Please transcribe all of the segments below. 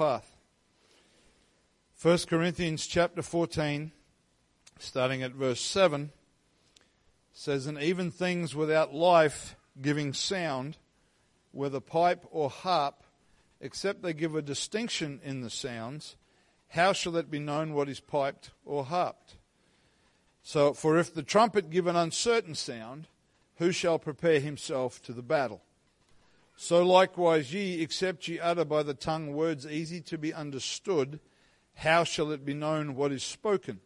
path. 1 Corinthians chapter 14, starting at verse 7, says, And even things without life giving sound, whether pipe or harp, except they give a distinction in the sounds, how shall it be known what is piped or harped? So, for if the trumpet give an uncertain sound, who shall prepare himself to the battle? So likewise ye, except ye utter by the tongue words easy to be understood, how shall it be known what is spoken?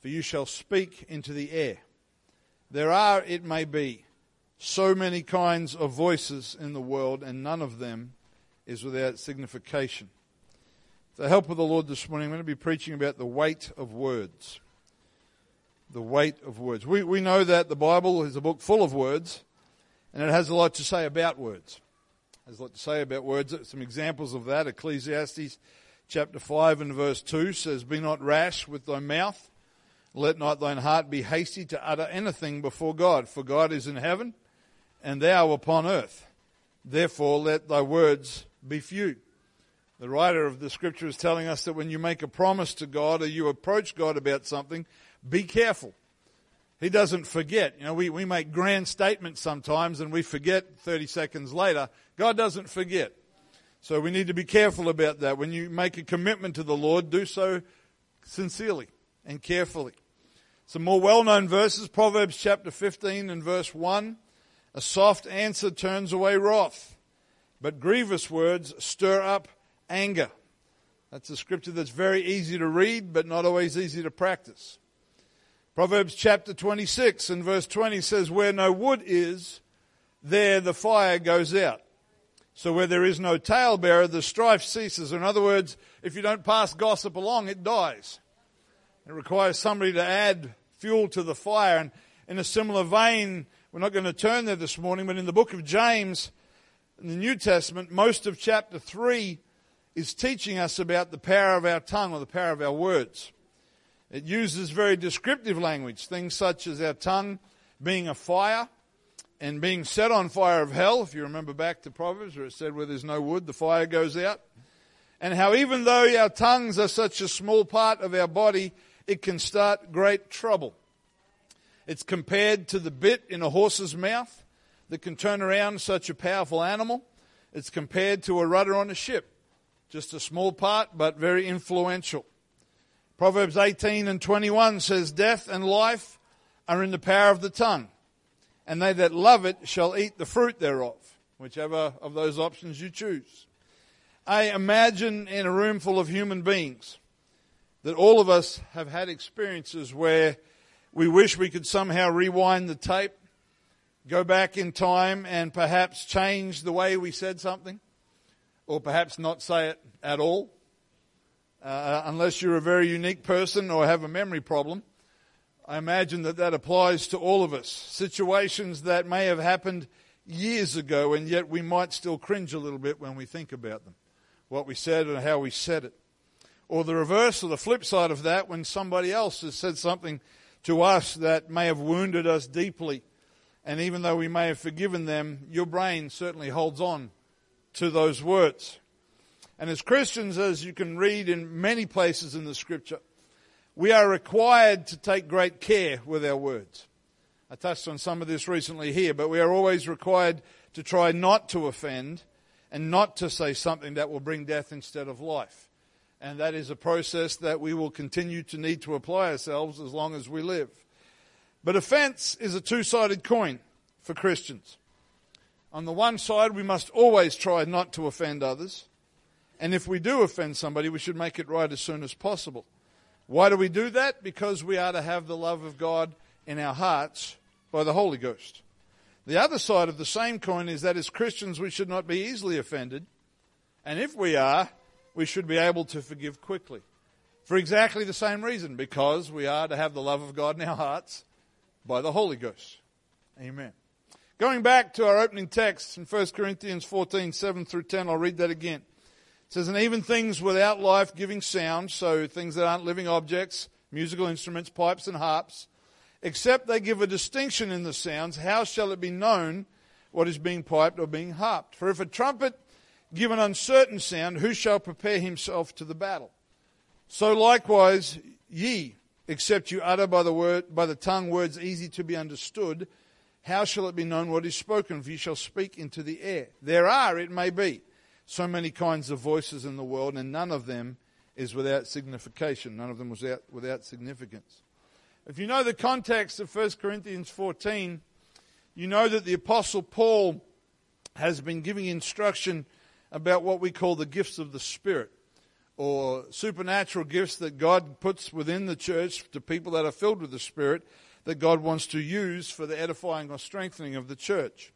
For you shall speak into the air. There are, it may be, so many kinds of voices in the world, and none of them is without signification. With the help of the Lord this morning, I'm going to be preaching about the weight of words. The weight of words. We, we know that the Bible is a book full of words, and it has a lot to say about words. Has a lot to say about words. Some examples of that Ecclesiastes chapter 5 and verse 2 says, Be not rash with thy mouth, let not thine heart be hasty to utter anything before God, for God is in heaven, and thou upon earth. Therefore let thy words be few. The writer of the scripture is telling us that when you make a promise to God or you approach God about something, be careful. He doesn't forget. You know, we, we make grand statements sometimes and we forget 30 seconds later. God doesn't forget. So we need to be careful about that. When you make a commitment to the Lord, do so sincerely and carefully. Some more well known verses Proverbs chapter 15 and verse 1. A soft answer turns away wrath, but grievous words stir up anger. That's a scripture that's very easy to read, but not always easy to practice. Proverbs chapter 26 and verse 20 says, Where no wood is, there the fire goes out. So where there is no talebearer, the strife ceases. In other words, if you don't pass gossip along, it dies. It requires somebody to add fuel to the fire. And in a similar vein, we're not going to turn there this morning, but in the book of James, in the New Testament, most of chapter 3 is teaching us about the power of our tongue or the power of our words. It uses very descriptive language, things such as our tongue being a fire and being set on fire of hell. If you remember back to Proverbs where it said, where there's no wood, the fire goes out. And how even though our tongues are such a small part of our body, it can start great trouble. It's compared to the bit in a horse's mouth that can turn around such a powerful animal. It's compared to a rudder on a ship. Just a small part, but very influential. Proverbs 18 and 21 says, Death and life are in the power of the tongue and they that love it shall eat the fruit thereof, whichever of those options you choose. I imagine in a room full of human beings that all of us have had experiences where we wish we could somehow rewind the tape, go back in time, and perhaps change the way we said something, or perhaps not say it at all, uh, unless you're a very unique person or have a memory problem. I imagine that that applies to all of us. Situations that may have happened years ago, and yet we might still cringe a little bit when we think about them, what we said and how we said it. Or the reverse or the flip side of that, when somebody else has said something to us that may have wounded us deeply, and even though we may have forgiven them, your brain certainly holds on to those words. And as Christians, as you can read in many places in the scripture, we are required to take great care with our words. I touched on some of this recently here, but we are always required to try not to offend and not to say something that will bring death instead of life. And that is a process that we will continue to need to apply ourselves as long as we live. But offense is a two sided coin for Christians. On the one side, we must always try not to offend others. And if we do offend somebody, we should make it right as soon as possible. Why do we do that? Because we are to have the love of God in our hearts by the Holy Ghost. The other side of the same coin is that as Christians we should not be easily offended. And if we are, we should be able to forgive quickly. For exactly the same reason, because we are to have the love of God in our hearts by the Holy Ghost. Amen. Going back to our opening text in 1 Corinthians 14, 7 through 10, I'll read that again. Says, and even things without life giving sound, so things that aren't living objects, musical instruments, pipes and harps, except they give a distinction in the sounds, how shall it be known what is being piped or being harped? For if a trumpet give an uncertain sound, who shall prepare himself to the battle? So likewise, ye, except you utter by the word, by the tongue words easy to be understood, how shall it be known what is spoken? For you shall speak into the air. There are, it may be, so many kinds of voices in the world, and none of them is without signification. None of them was without, without significance. If you know the context of 1 Corinthians 14, you know that the Apostle Paul has been giving instruction about what we call the gifts of the Spirit, or supernatural gifts that God puts within the church to people that are filled with the Spirit that God wants to use for the edifying or strengthening of the church.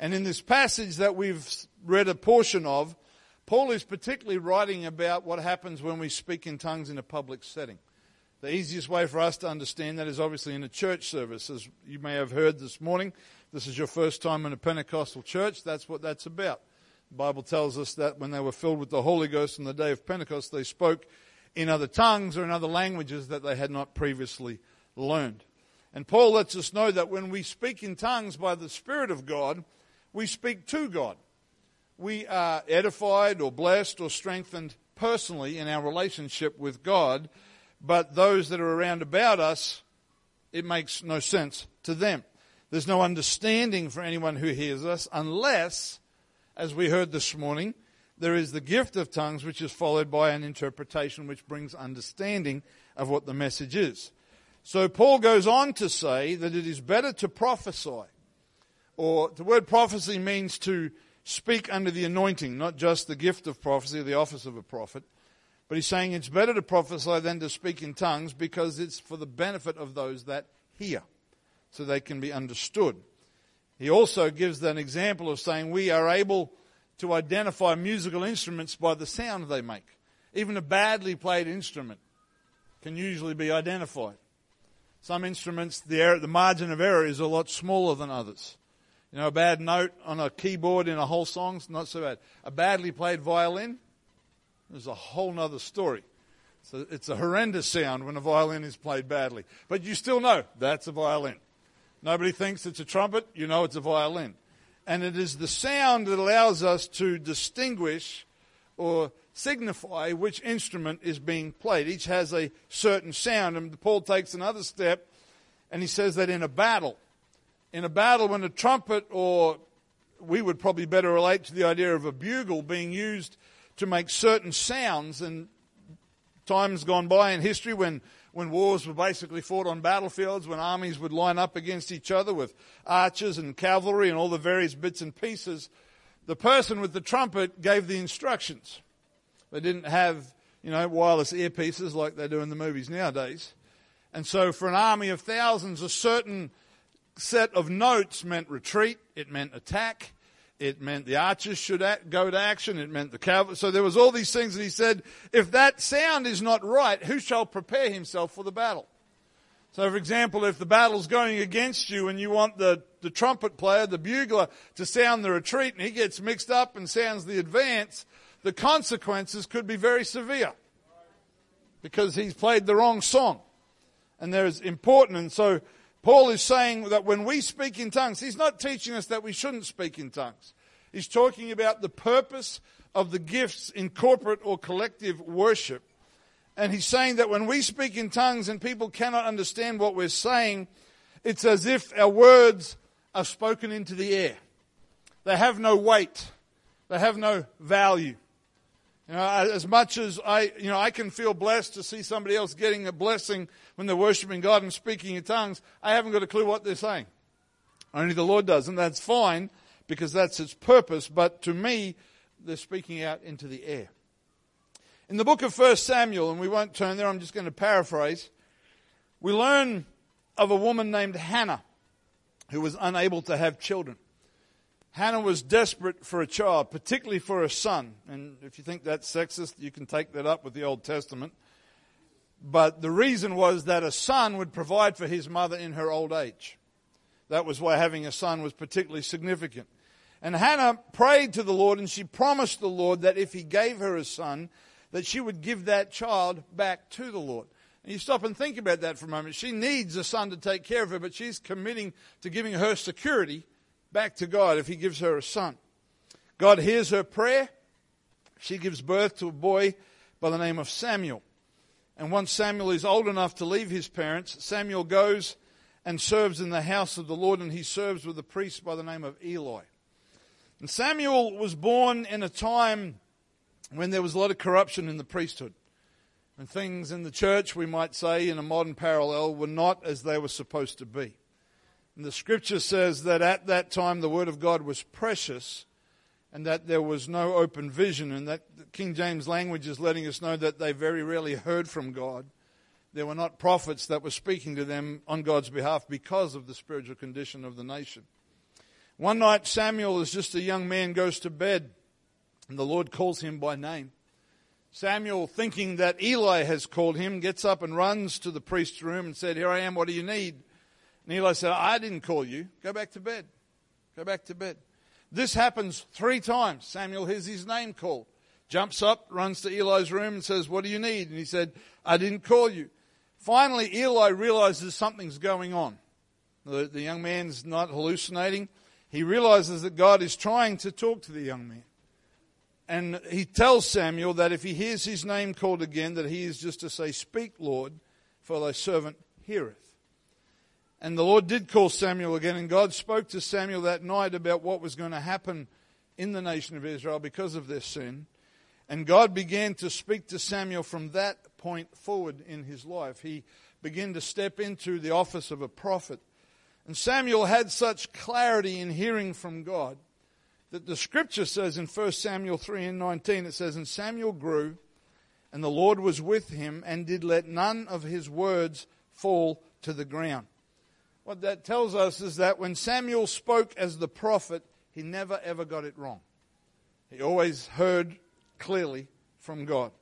And in this passage that we've read a portion of, Paul is particularly writing about what happens when we speak in tongues in a public setting. The easiest way for us to understand that is obviously in a church service. As you may have heard this morning, this is your first time in a Pentecostal church. That's what that's about. The Bible tells us that when they were filled with the Holy Ghost on the day of Pentecost, they spoke in other tongues or in other languages that they had not previously learned. And Paul lets us know that when we speak in tongues by the Spirit of God, we speak to God. We are edified or blessed or strengthened personally in our relationship with God but those that are around about us, it makes no sense to them. There's no understanding for anyone who hears us unless, as we heard this morning, there is the gift of tongues which is followed by an interpretation which brings understanding of what the message is. So Paul goes on to say that it is better to prophesy. Or the word prophecy means to speak under the anointing, not just the gift of prophecy, the office of a prophet. But he's saying it's better to prophesy than to speak in tongues because it's for the benefit of those that hear, so they can be understood. He also gives an example of saying we are able to identify musical instruments by the sound they make. Even a badly played instrument can usually be identified. Some instruments, the, error, the margin of error is a lot smaller than others. You know, a bad note on a keyboard in a whole song's not so bad. A badly played violin, is a whole other story. So it's a horrendous sound when a violin is played badly. But you still know that's a violin. Nobody thinks it's a trumpet, you know it's a violin. And it is the sound that allows us to distinguish or signify which instrument is being played. Each has a certain sound. And Paul takes another step and he says that in a battle, in a battle when a trumpet or we would probably better relate to the idea of a bugle being used to make certain sounds. And times gone by in history when, when wars were basically fought on battlefields, when armies would line up against each other with archers and cavalry and all the various bits and pieces, the person with the trumpet gave the instructions. They didn't have, you know, wireless earpieces like they do in the movies nowadays. And so for an army of thousands, a certain set of notes meant retreat, it meant attack, it meant the archers should go to action. It meant the cavalry. So there was all these things and he said, if that sound is not right, who shall prepare himself for the battle? So for example, if the battle's going against you and you want the, the trumpet player, the bugler, to sound the retreat and he gets mixed up and sounds the advance, the consequences could be very severe because he's played the wrong song. And there's important. And so Paul is saying that when we speak in tongues, he's not teaching us that we shouldn't speak in tongues. He's talking about the purpose of the gifts in corporate or collective worship. And he's saying that when we speak in tongues and people cannot understand what we're saying, it's as if our words are spoken into the air. They have no weight. They have no value. You know, as much as I, you know, I can feel blessed to see somebody else getting a blessing when they're worshiping God and speaking in tongues, I haven't got a clue what they're saying. Only the Lord does, and that's fine because that's its purpose. But to me, they're speaking out into the air. In the book of 1 Samuel, and we won't turn there, I'm just going to paraphrase, we learn of a woman named Hannah who was unable to have children. Hannah was desperate for a child, particularly for a son. And if you think that's sexist, you can take that up with the Old Testament. But the reason was that a son would provide for his mother in her old age. That was why having a son was particularly significant. And Hannah prayed to the Lord and she promised the Lord that if he gave her a son, that she would give that child back to the Lord. And you stop and think about that for a moment. She needs a son to take care of her, but she's committing to giving her security back to God if He gives her a son. God hears her prayer she gives birth to a boy by the name of Samuel. And once Samuel is old enough to leave his parents, Samuel goes and serves in the house of the Lord, and he serves with a priest by the name of Eli. And Samuel was born in a time when there was a lot of corruption in the priesthood. And things in the church, we might say, in a modern parallel, were not as they were supposed to be. And the scripture says that at that time the word of God was precious and that there was no open vision, and that King James language is letting us know that they very rarely heard from God. There were not prophets that were speaking to them on God's behalf because of the spiritual condition of the nation. One night, Samuel, as just a young man, goes to bed, and the Lord calls him by name. Samuel, thinking that Eli has called him, gets up and runs to the priest's room and said, Here I am, what do you need? And Eli said, I didn't call you. Go back to bed. Go back to bed. This happens three times. Samuel hears his name called, jumps up, runs to Eli's room, and says, What do you need? And he said, I didn't call you. Finally, Eli realizes something's going on. The, the young man's not hallucinating. He realizes that God is trying to talk to the young man. And he tells Samuel that if he hears his name called again, that he is just to say, Speak, Lord, for thy servant heareth. And the Lord did call Samuel again, and God spoke to Samuel that night about what was going to happen in the nation of Israel because of their sin. And God began to speak to Samuel from that point forward in his life. He began to step into the office of a prophet. And Samuel had such clarity in hearing from God that the scripture says in 1 Samuel 3 and 19, it says, And Samuel grew, and the Lord was with him, and did let none of his words fall to the ground. What that tells us is that when Samuel spoke as the prophet, he never ever got it wrong. He always heard clearly from God.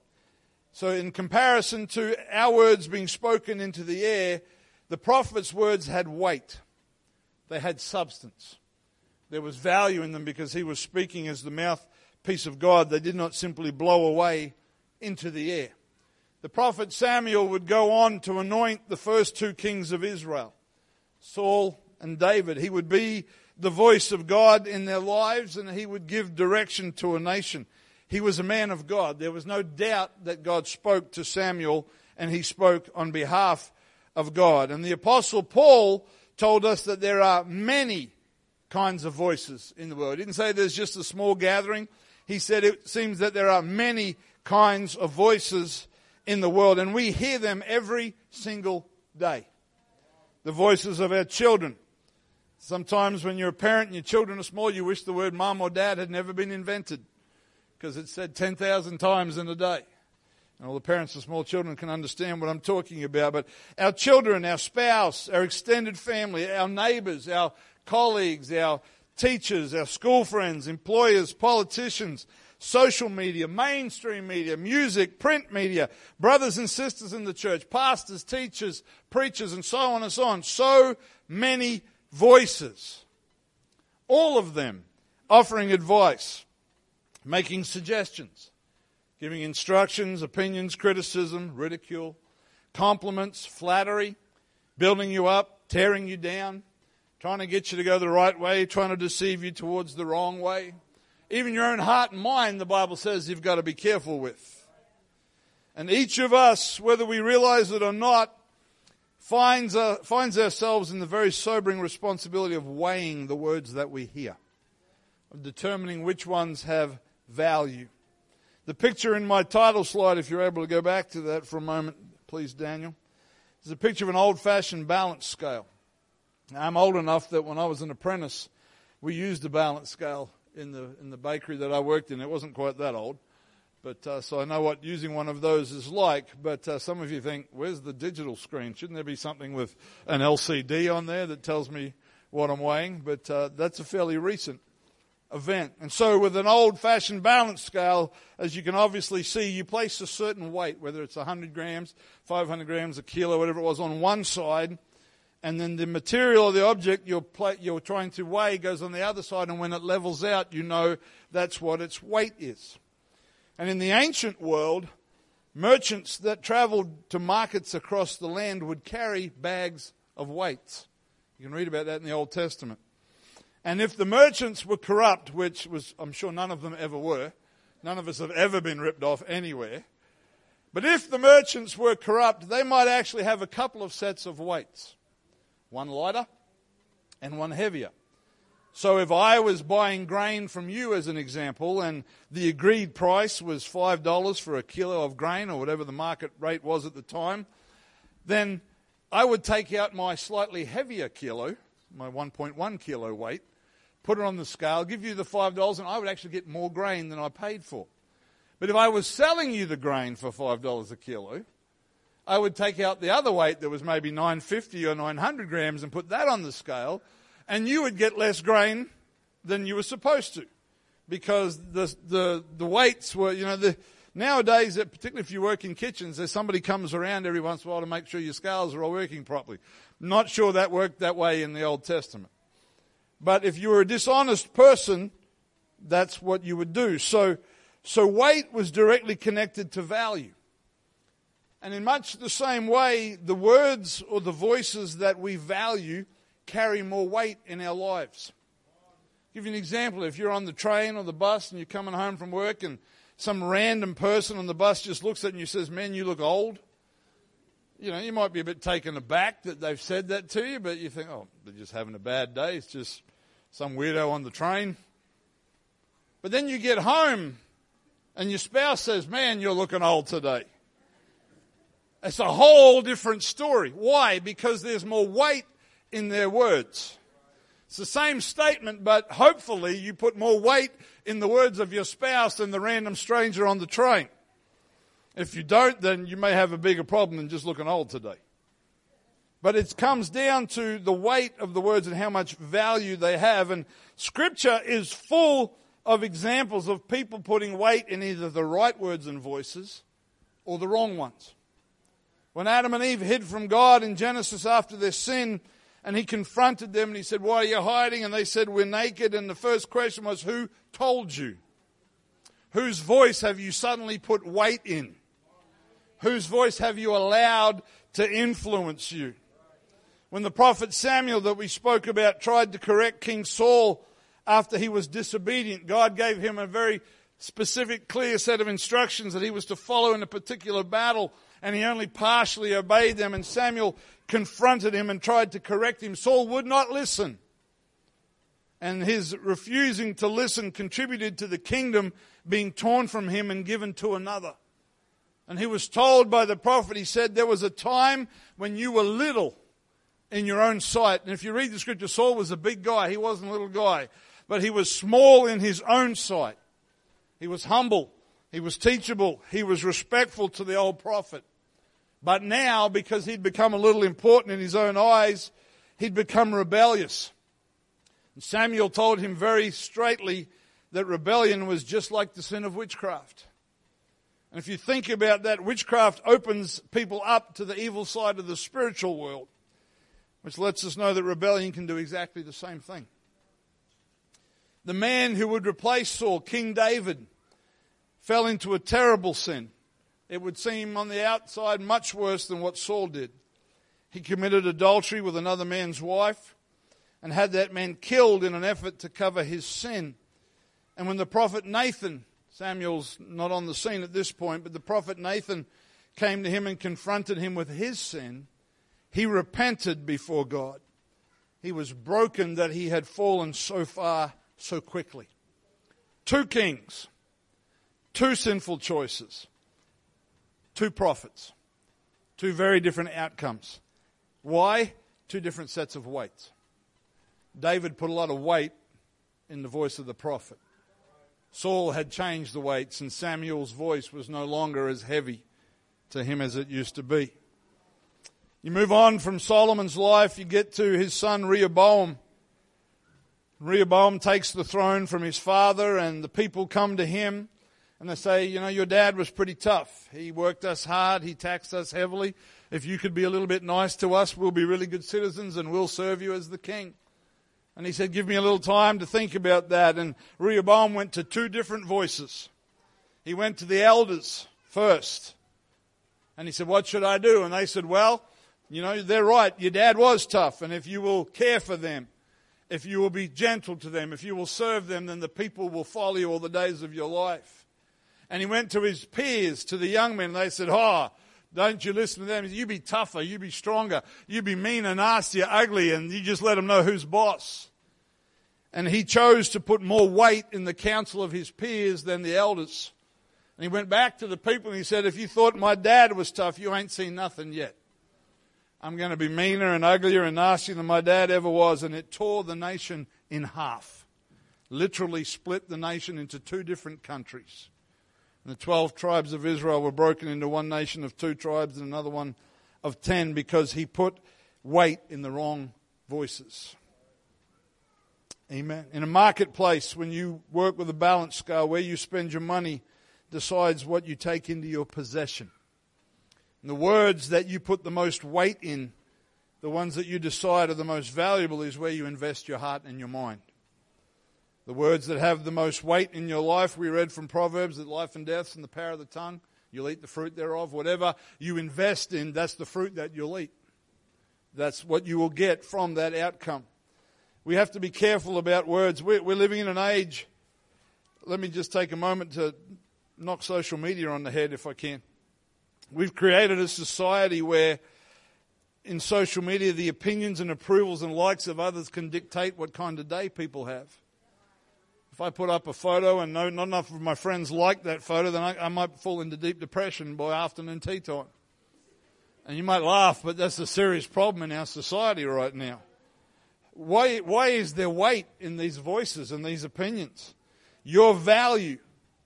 So, in comparison to our words being spoken into the air, the prophet's words had weight, they had substance. There was value in them because he was speaking as the mouthpiece of God. They did not simply blow away into the air. The prophet Samuel would go on to anoint the first two kings of Israel. Saul and David. He would be the voice of God in their lives and he would give direction to a nation. He was a man of God. There was no doubt that God spoke to Samuel and he spoke on behalf of God. And the apostle Paul told us that there are many kinds of voices in the world. He didn't say there's just a small gathering. He said it seems that there are many kinds of voices in the world and we hear them every single day the voices of our children. Sometimes when you're a parent and your children are small, you wish the word mom or dad had never been invented because it's said 10,000 times in a day. And all the parents of small children can understand what I'm talking about. But our children, our spouse, our extended family, our neighbors, our colleagues, our teachers, our school friends, employers, politicians, social media, mainstream media, music, print media, brothers and sisters in the church, pastors, teachers, preachers, and so on and so on. So many voices. All of them offering advice, making suggestions, giving instructions, opinions, criticism, ridicule, compliments, flattery, building you up, tearing you down, trying to get you to go the right way, trying to deceive you towards the wrong way. Even your own heart and mind, the Bible says you've got to be careful with. And each of us, whether we realize it or not, finds, uh, finds ourselves in the very sobering responsibility of weighing the words that we hear, of determining which ones have value. The picture in my title slide, if you're able to go back to that for a moment, please, Daniel, is a picture of an old fashioned balance scale. Now, I'm old enough that when I was an apprentice, we used a balance scale in the in the bakery that I worked in. It wasn't quite that old, but uh, so I know what using one of those is like. But uh, some of you think, where's the digital screen? Shouldn't there be something with an LCD on there that tells me what I'm weighing? But uh, that's a fairly recent event. And so, with an old-fashioned balance scale, as you can obviously see, you place a certain weight, whether it's 100 grams, 500 grams, a kilo, whatever it was, on one side and then the material of the object you're, you're trying to weigh goes on the other side, and when it levels out, you know that's what its weight is. And in the ancient world, merchants that traveled to markets across the land would carry bags of weights. You can read about that in the Old Testament. And if the merchants were corrupt, which was, I'm sure none of them ever were, None of us have ever been ripped off anywhere. But if the merchants were corrupt, they might actually have a couple of sets of weights one lighter and one heavier. So if I was buying grain from you, as an example, and the agreed price was $5 for a kilo of grain or whatever the market rate was at the time, then I would take out my slightly heavier kilo, my 1.1 kilo weight, put it on the scale, give you the $5, and I would actually get more grain than I paid for. But if I was selling you the grain for $5 a kilo, I would take out the other weight that was maybe 950 or 900 grams and put that on the scale, and you would get less grain than you were supposed to because the, the, the weights were, you know, the, nowadays, uh, particularly if you work in kitchens, there's somebody comes around every once in a while to make sure your scales are all working properly. Not sure that worked that way in the Old Testament. But if you were a dishonest person, that's what you would do. So, so weight was directly connected to value. And in much the same way, the words or the voices that we value carry more weight in our lives. I'll give you an example. If you're on the train or the bus and you're coming home from work and some random person on the bus just looks at you and says, Man, you look old. You know, you might be a bit taken aback that they've said that to you, but you think, oh, they're just having a bad day. It's just some weirdo on the train. But then you get home and your spouse says, Man, you're looking old today. It's a whole different story. Why? Because there's more weight in their words. It's the same statement, but hopefully you put more weight in the words of your spouse than the random stranger on the train. If you don't, then you may have a bigger problem than just looking old today. But it comes down to the weight of the words and how much value they have. And scripture is full of examples of people putting weight in either the right words and voices or the wrong ones. When Adam and Eve hid from God in Genesis after their sin, and he confronted them and he said, Why are you hiding? And they said, We're naked. And the first question was, Who told you? Whose voice have you suddenly put weight in? Whose voice have you allowed to influence you? When the prophet Samuel, that we spoke about, tried to correct King Saul after he was disobedient, God gave him a very specific, clear set of instructions that he was to follow in a particular battle, and he only partially obeyed them. And Samuel confronted him and tried to correct him. Saul would not listen. And his refusing to listen contributed to the kingdom being torn from him and given to another. And he was told by the prophet, he said, There was a time when you were little in your own sight. And if you read the scripture, Saul was a big guy. He wasn't a little guy. But he was small in his own sight. He was humble. He was teachable. He was respectful to the old prophet. But now, because he'd become a little important in his own eyes, he'd become rebellious. And Samuel told him very straightly that rebellion was just like the sin of witchcraft. And if you think about that, witchcraft opens people up to the evil side of the spiritual world, which lets us know that rebellion can do exactly the same thing. The man who would replace Saul, King David, fell into a terrible sin. It would seem on the outside much worse than what Saul did. He committed adultery with another man's wife and had that man killed in an effort to cover his sin. And when the prophet Nathan, Samuel's not on the scene at this point, but the prophet Nathan came to him and confronted him with his sin, he repented before God. He was broken that he had fallen so far so quickly. Two kings, two sinful choices two prophets, two very different outcomes. Why? Two different sets of weights. David put a lot of weight in the voice of the prophet. Saul had changed the weights, and Samuel's voice was no longer as heavy to him as it used to be. You move on from Solomon's life, you get to his son Rehoboam. Rehoboam takes the throne from his father, and the people come to him and they say, you know, your dad was pretty tough. He worked us hard. He taxed us heavily. If you could be a little bit nice to us, we'll be really good citizens and we'll serve you as the king. And he said, give me a little time to think about that. And Rehoboam went to two different voices. He went to the elders first. And he said, what should I do? And they said, well, you know, they're right. Your dad was tough. And if you will care for them, if you will be gentle to them, if you will serve them, then the people will follow you all the days of your life. And he went to his peers, to the young men, they said, Oh, don't you listen to them? You be tougher, you be stronger, you be mean and nasty, ugly, and you just let them know who's boss. And he chose to put more weight in the counsel of his peers than the elders. And he went back to the people and he said, If you thought my dad was tough, you ain't seen nothing yet. I'm going to be meaner and uglier and nastier than my dad ever was. And it tore the nation in half. Literally split the nation into two different countries. And the 12 tribes of Israel were broken into one nation of two tribes and another one of ten because he put weight in the wrong voices. Amen. In a marketplace, when you work with a balance scale, where you spend your money decides what you take into your possession. And the words that you put the most weight in, the ones that you decide are the most valuable, is where you invest your heart and your mind. The words that have the most weight in your life, we read from Proverbs that life and death's in the power of the tongue. You'll eat the fruit thereof. Whatever you invest in, that's the fruit that you'll eat. That's what you will get from that outcome. We have to be careful about words. We're, we're living in an age. Let me just take a moment to knock social media on the head if I can. We've created a society where in social media the opinions and approvals and likes of others can dictate what kind of day people have. If I put up a photo and no, not enough of my friends like that photo, then I, I might fall into deep depression by afternoon tea time. And you might laugh, but that's a serious problem in our society right now. Why, why is there weight in these voices and these opinions? Your value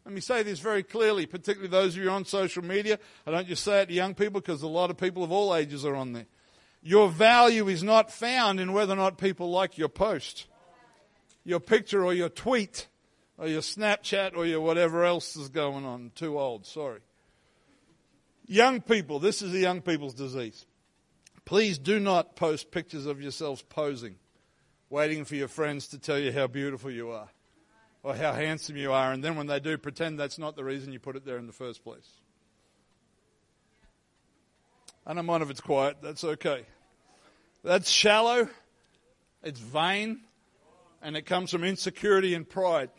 let me say this very clearly, particularly those of you on social media. I don't just say it to young people because a lot of people of all ages are on there. Your value is not found in whether or not people like your post, your picture, or your tweet, or your Snapchat, or your whatever else is going on. Too old, sorry. Young people, this is the young people's disease. Please do not post pictures of yourselves posing, waiting for your friends to tell you how beautiful you are or how handsome you are, and then when they do, pretend that's not the reason you put it there in the first place. I don't mind if it's quiet, that's okay. That's shallow, it's vain, and it comes from insecurity and pride.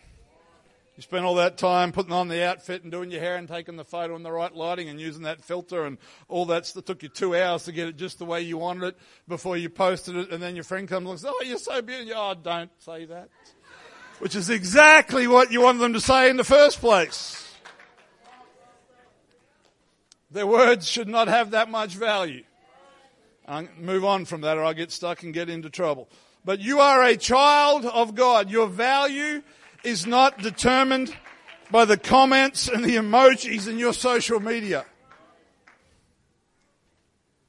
You spend all that time putting on the outfit and doing your hair and taking the photo in the right lighting and using that filter and all that. It took you two hours to get it just the way you wanted it before you posted it, and then your friend comes along and says, "Oh, you're so beautiful." Oh, don't say that which is exactly what you wanted them to say in the first place. Their words should not have that much value. I'll move on from that or I'll get stuck and get into trouble. But you are a child of God. Your value is not determined by the comments and the emojis in your social media.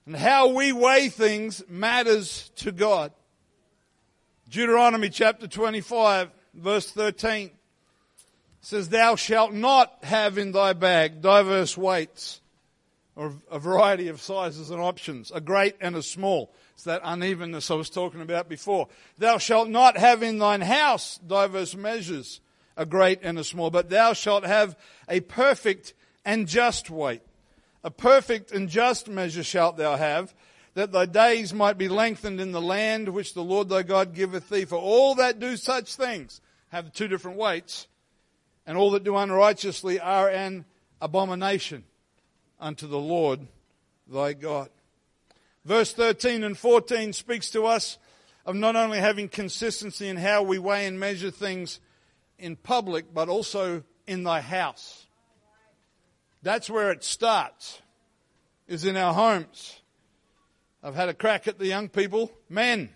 And how we weigh things matters to God. Deuteronomy chapter 25 verse 13 says, Thou shalt not have in thy bag diverse weights, or a variety of sizes and options, a great and a small. It's that unevenness I was talking about before. Thou shalt not have in thine house diverse measures, a great and a small, but thou shalt have a perfect and just weight. A perfect and just measure shalt thou have, that thy days might be lengthened in the land which the Lord thy God giveth thee. For all that do such things have two different weights, and all that do unrighteously are an abomination unto the Lord thy God. Verse 13 and 14 speaks to us of not only having consistency in how we weigh and measure things in public, but also in thy house. That's where it starts, is in our homes. I've had a crack at the young people. Men,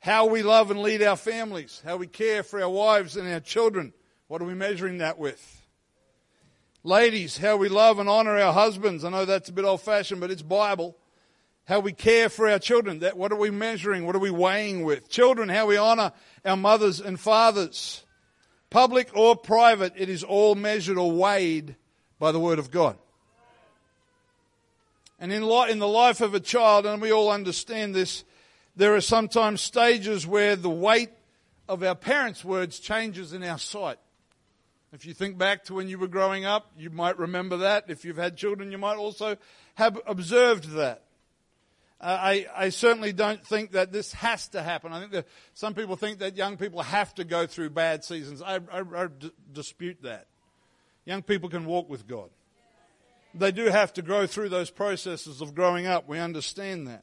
how we love and lead our families, how we care for our wives and our children. What are we measuring that with? Ladies, how we love and honor our husbands. I know that's a bit old fashioned, but it's Bible. How we care for our children. That, what are we measuring? What are we weighing with? Children, how we honor our mothers and fathers. Public or private, it is all measured or weighed by the Word of God. And in, in the life of a child, and we all understand this, there are sometimes stages where the weight of our parents' words changes in our sight. If you think back to when you were growing up, you might remember that. If you've had children, you might also have observed that. Uh, I, I, certainly don't think that this has to happen. I think that some people think that young people have to go through bad seasons. I, I, I d- dispute that. Young people can walk with God. They do have to grow through those processes of growing up. We understand that.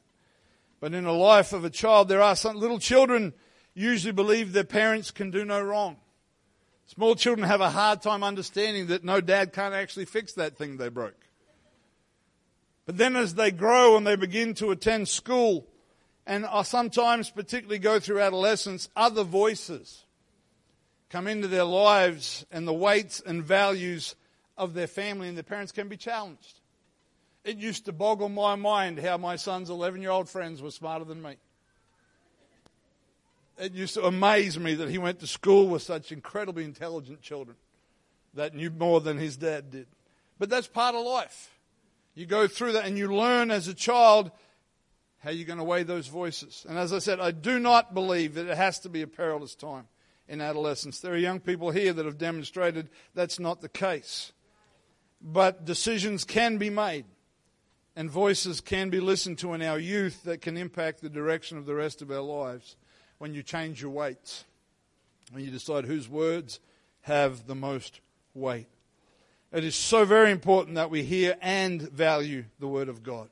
But in the life of a child, there are some little children usually believe their parents can do no wrong. Small children have a hard time understanding that no dad can't actually fix that thing they broke. But then as they grow and they begin to attend school, and sometimes particularly go through adolescence, other voices come into their lives and the weights and values of their family and their parents can be challenged. It used to boggle my mind how my son's 11 year old friends were smarter than me. It used to amaze me that he went to school with such incredibly intelligent children that knew more than his dad did. But that's part of life. You go through that and you learn as a child how you're going to weigh those voices. And as I said, I do not believe that it has to be a perilous time in adolescence. There are young people here that have demonstrated that's not the case. But decisions can be made and voices can be listened to in our youth that can impact the direction of the rest of our lives when you change your weights, when you decide whose words have the most weight. It is so very important that we hear and value the Word of God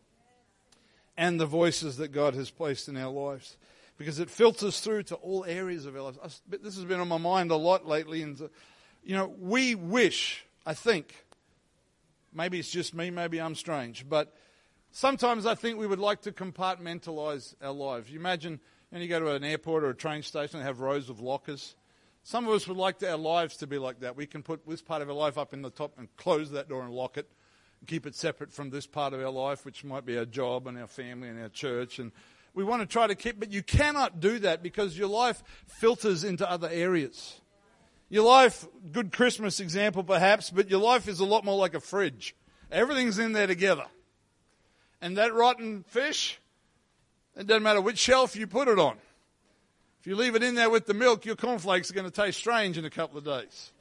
and the voices that God has placed in our lives because it filters through to all areas of our lives. This has been on my mind a lot lately. And, uh, you know, we wish, I think, maybe it's just me, maybe I'm strange, but sometimes I think we would like to compartmentalize our lives. You imagine and you go to an airport or a train station and have rows of lockers. Some of us would like our lives to be like that. We can put this part of our life up in the top and close that door and lock it, and keep it separate from this part of our life, which might be our job and our family and our church. And we want to try to keep, but you cannot do that because your life filters into other areas. Your life, good Christmas example perhaps, but your life is a lot more like a fridge. Everything's in there together. And that rotten fish, it doesn't matter which shelf you put it on. If you leave it in there with the milk, your cornflakes are going to taste strange in a couple of days.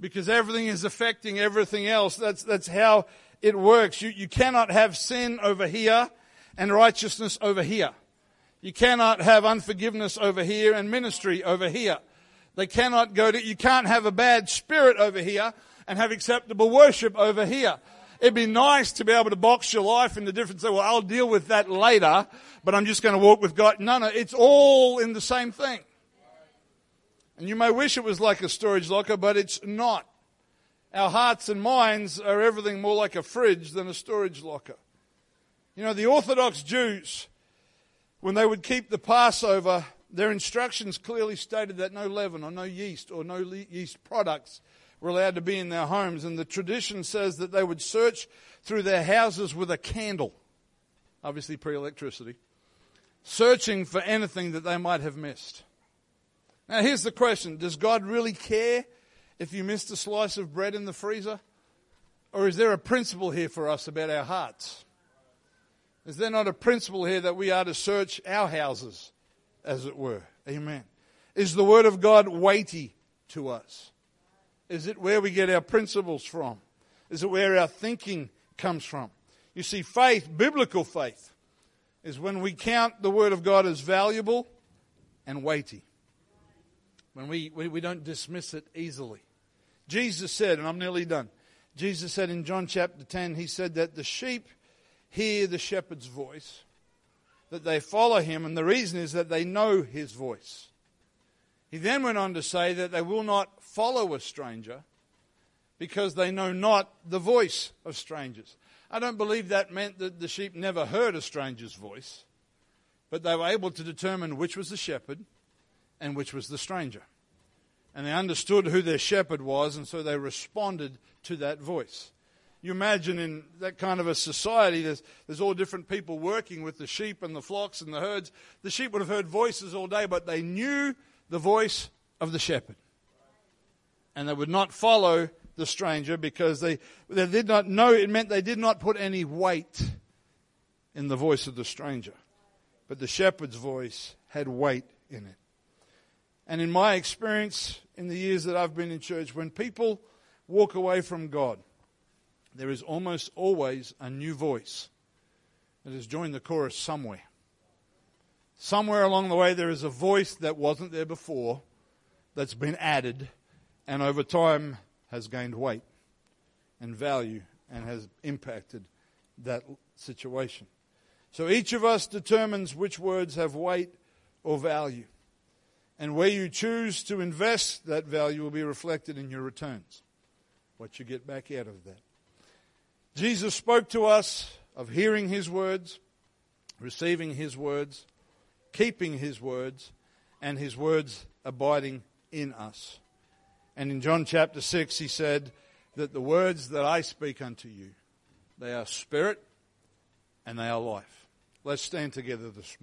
Because everything is affecting everything else. That's, that's how it works. You, you cannot have sin over here and righteousness over here. You cannot have unforgiveness over here and ministry over here. They cannot go to, you can't have a bad spirit over here and have acceptable worship over here. It'd be nice to be able to box your life into different, say, well, I'll deal with that later, but I'm just going to walk with God. No, no, it's all in the same thing. And you may wish it was like a storage locker, but it's not. Our hearts and minds are everything more like a fridge than a storage locker. You know, the Orthodox Jews, when they would keep the Passover, their instructions clearly stated that no leaven or no yeast or no yeast products were allowed to be in their homes. And the tradition says that they would search through their houses with a candle, obviously pre electricity, searching for anything that they might have missed. Now, here's the question Does God really care if you missed a slice of bread in the freezer? Or is there a principle here for us about our hearts? Is there not a principle here that we are to search our houses, as it were? Amen. Is the Word of God weighty to us? Is it where we get our principles from? Is it where our thinking comes from? You see, faith, biblical faith, is when we count the Word of God as valuable and weighty. When we, we, we don't dismiss it easily. Jesus said, and I'm nearly done. Jesus said in John chapter 10, He said that the sheep hear the shepherd's voice, that they follow him, and the reason is that they know his voice. He then went on to say that they will not follow a stranger because they know not the voice of strangers. I don't believe that meant that the sheep never heard a stranger's voice, but they were able to determine which was the shepherd and which was the stranger. And they understood who their shepherd was, and so they responded to that voice. You imagine in that kind of a society, there's, there's all different people working with the sheep and the flocks and the herds. The sheep would have heard voices all day, but they knew the voice of the shepherd. And they would not follow the stranger because they, they did not know, it meant they did not put any weight in the voice of the stranger. But the shepherd's voice had weight in it. And in my experience, in the years that I've been in church, when people walk away from God, there is almost always a new voice that has joined the chorus somewhere. Somewhere along the way, there is a voice that wasn't there before that's been added and over time has gained weight and value and has impacted that situation. So each of us determines which words have weight or value. And where you choose to invest that value will be reflected in your returns, what you get back out of that. Jesus spoke to us of hearing his words, receiving his words, keeping his words, and his words abiding in us. And in John chapter 6, he said that the words that I speak unto you, they are spirit and they are life. Let's stand together this morning.